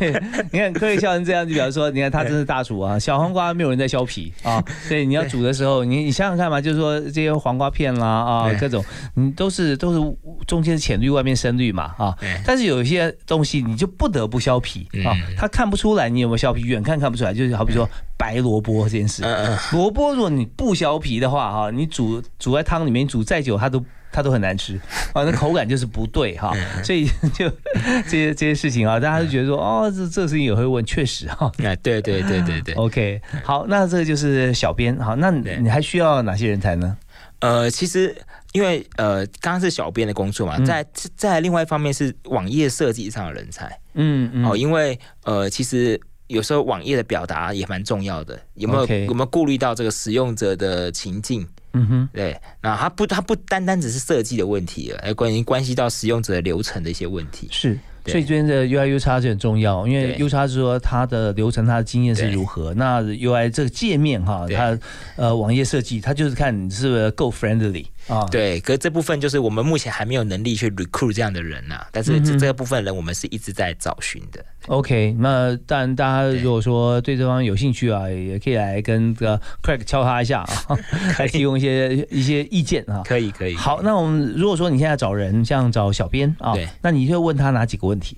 *laughs* 你看可以笑成这样，就比方说，你看他真是大厨啊，小黄瓜没有人在削皮啊。对，你要煮的时候，你你想想看嘛，就是说这些黄瓜片啦啊，各种，你都是都是中间浅绿，外面深绿嘛啊。但是有一些东西你就不得不削皮啊，他看不出来你有没有削皮，远看看不出来，就是好比说白萝卜这件事，萝卜如果你不削皮的话哈，你煮煮在汤里面煮再久，它都。它都很难吃。啊，那口感就是不对哈，所以就 *laughs* 这些这些事情啊，大家就觉得说哦，这这个事情也会问，确实哈，哎，对对对对对，OK，好，那这个就是小编好，那你还需要哪些人才呢？呃，其实因为呃，刚刚是小编的工作嘛，在在另外一方面是网页设计上的人才，嗯嗯，哦，因为呃，其实有时候网页的表达也蛮重要的，有没有有没有顾虑到这个使用者的情境？嗯哼，对，那它不，它不单单只是设计的问题了，而关于关系到使用者流程的一些问题。是，所以这边的 UI U 叉就很重要，因为 U 叉是说它的流程、它的经验是如何。那 UI 这个界面哈，它呃网页设计，它就是看你是不是够 friendly。啊，对，可是这部分就是我们目前还没有能力去 recruit 这样的人呐。但是这这个部分人，我们是一直在找寻的。OK，那当然，大家如果说对这方面有兴趣啊，也可以来跟这个 Craig 敲他一下啊，*laughs* 来提供一些一些意见啊。可以，可以。好，那我们如果说你现在找人，像找小编啊，对，那你就问他哪几个问题？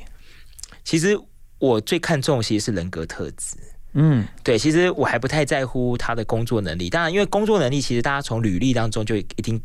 其实我最看重其实是人格特质。嗯，对，其实我还不太在乎他的工作能力。当然，因为工作能力其实大家从履历当中就一定。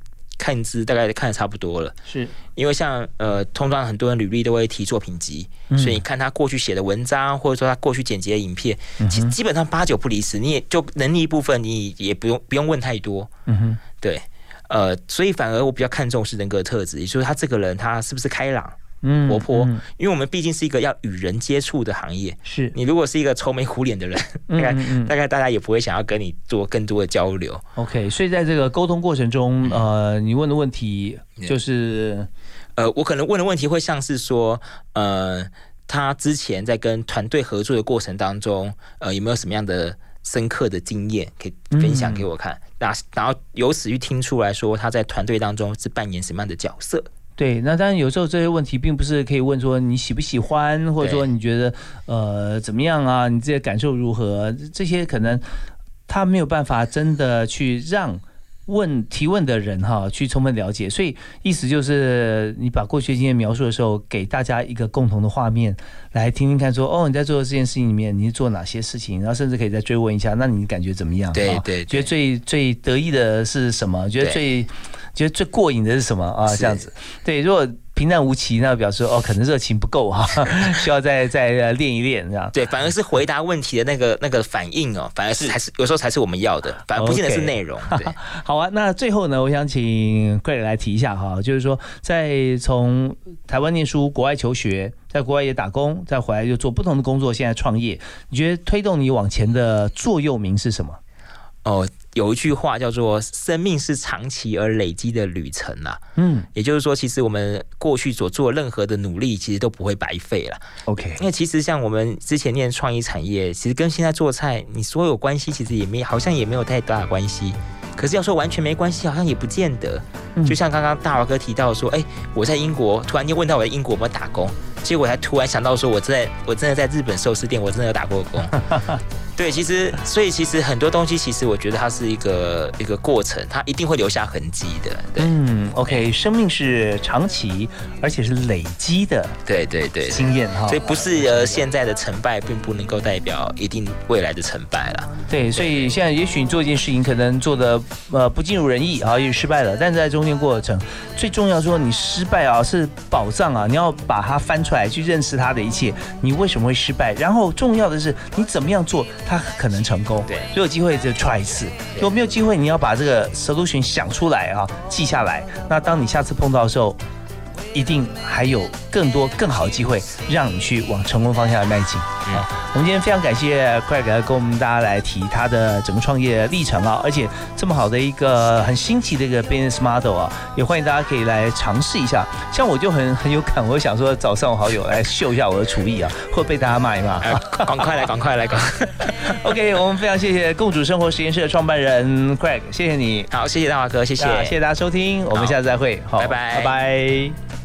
看字大概看的差不多了，是因为像呃，通常很多人履历都会提作品集，所以你看他过去写的文章，或者说他过去剪辑的影片，其实基本上八九不离十。你也就能力部分，你也不用不用问太多。嗯哼，对，呃，所以反而我比较看重是人格特质，也就是他这个人他是不是开朗。嗯活泼嗯，因为我们毕竟是一个要与人接触的行业。是你如果是一个愁眉苦脸的人，*laughs* 大概大概大家也不会想要跟你做更多的交流。OK，所以在这个沟通过程中，嗯呃，你问的问题就是呃，我可能问的问题会像是说，呃，他之前在跟团队合作的过程当中，呃，有没有什么样的深刻的经验可以分享给我看？那、然后由此去听出来说他在团队当中是扮演什么样的角色？对，那当然有时候这些问题并不是可以问说你喜不喜欢，或者说你觉得呃怎么样啊，你自己的感受如何，这些可能他没有办法真的去让。问提问的人哈，去充分了解，所以意思就是你把过去经验描述的时候，给大家一个共同的画面，来听听看说，哦，你在做的这件事情里面，你是做哪些事情，然后甚至可以再追问一下，那你感觉怎么样？对对对觉得最最得意的是什么？觉得对最觉得最过瘾的是什么啊？这样子，对，如果平淡无奇，那表示哦，可能热情不够哈，*laughs* 需要再 *laughs* 再呃练一练这样。对，反而是回答问题的那个 *laughs* 那个反应哦，反而是才是有时候才是我们要的，反而不见得是内容。对，好啊，那最后呢，我想请 Greg 来提一下哈，就是说，在从台湾念书、国外求学，在国外也打工，再回来又做不同的工作，现在创业，你觉得推动你往前的座右铭是什么？哦，有一句话叫做“生命是长期而累积的旅程”啊。嗯也就是说，其实我们过去所做任何的努力，其实都不会白费了。，OK，因为其实像我们之前念创意产业，其实跟现在做菜，你说有关系，其实也没好像也没有太大的关系。可是要说完全没关系，好像也不见得。嗯就像刚刚大华哥提到说，哎、我在英国，突然间问到我在英国有没有打工，结果才突然想到说，我在我真的在日本寿司店，我真的有打过工。*laughs* 对，其实所以其实很多东西，其实我觉得它是一个一个过程，它一定会留下痕迹的。对，嗯，OK，生命是长期而且是累积的对对对，经验哈所以。不是呃现在的成败，并不能够代表一定未来的成败了。对，所以现在也许你做一件事情可能做的呃不尽如人意啊，也许失败了，但是在中间过程，最重要说你失败啊是宝藏啊，你要把它翻出来去认识它的一切，你为什么会失败？然后重要的是你怎么样做它可能成功。对如果有机会就 try 一次，如果没有机会，你要把这个 solution 想出来啊，记下来。那当你下次碰到的时候，一定还有更多更好的机会让你去往成功方向来迈进。啊，我们今天非常感谢 Craig 跟我们大家来提他的整个创业历程啊，而且这么好的一个很新奇的一个 business model 啊，也欢迎大家可以来尝试一下。像我就很 *laughs* 很有感，我想说找上我好友来秀一下我的厨艺啊，会被大家骂一骂。哎赶快来，赶快来，赶快！*laughs* OK，我们非常谢谢共主生活实验室的创办人 Craig，谢谢你。好，谢谢大华哥，谢谢，那谢谢大家收听，我们下次再会，好，拜拜拜拜。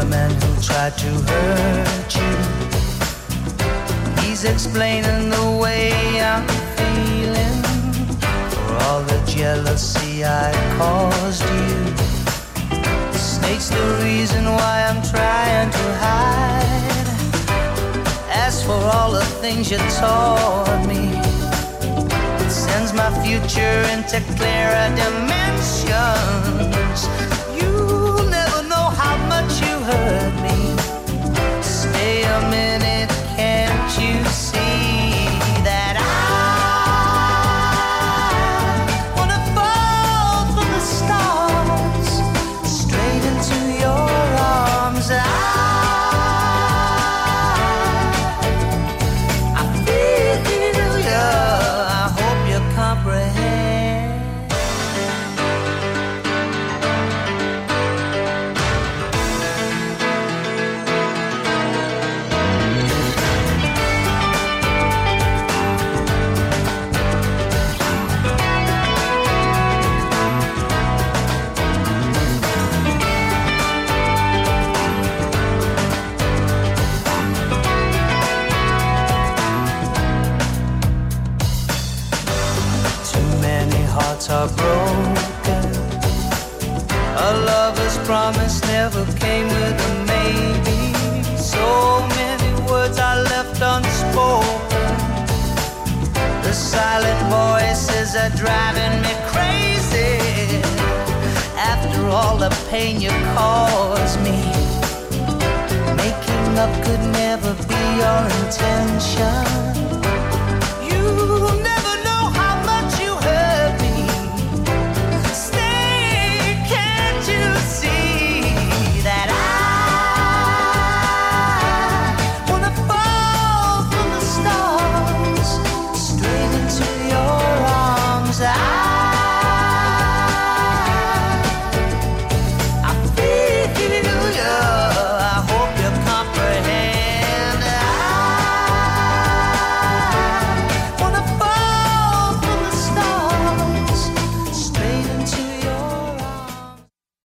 The man who tried to hurt you. He's explaining the way I'm feeling for all the jealousy I caused you. The snake's the reason why I'm trying to hide. As for all the things you taught me, it sends my future into clearer dimensions. You'll I'm in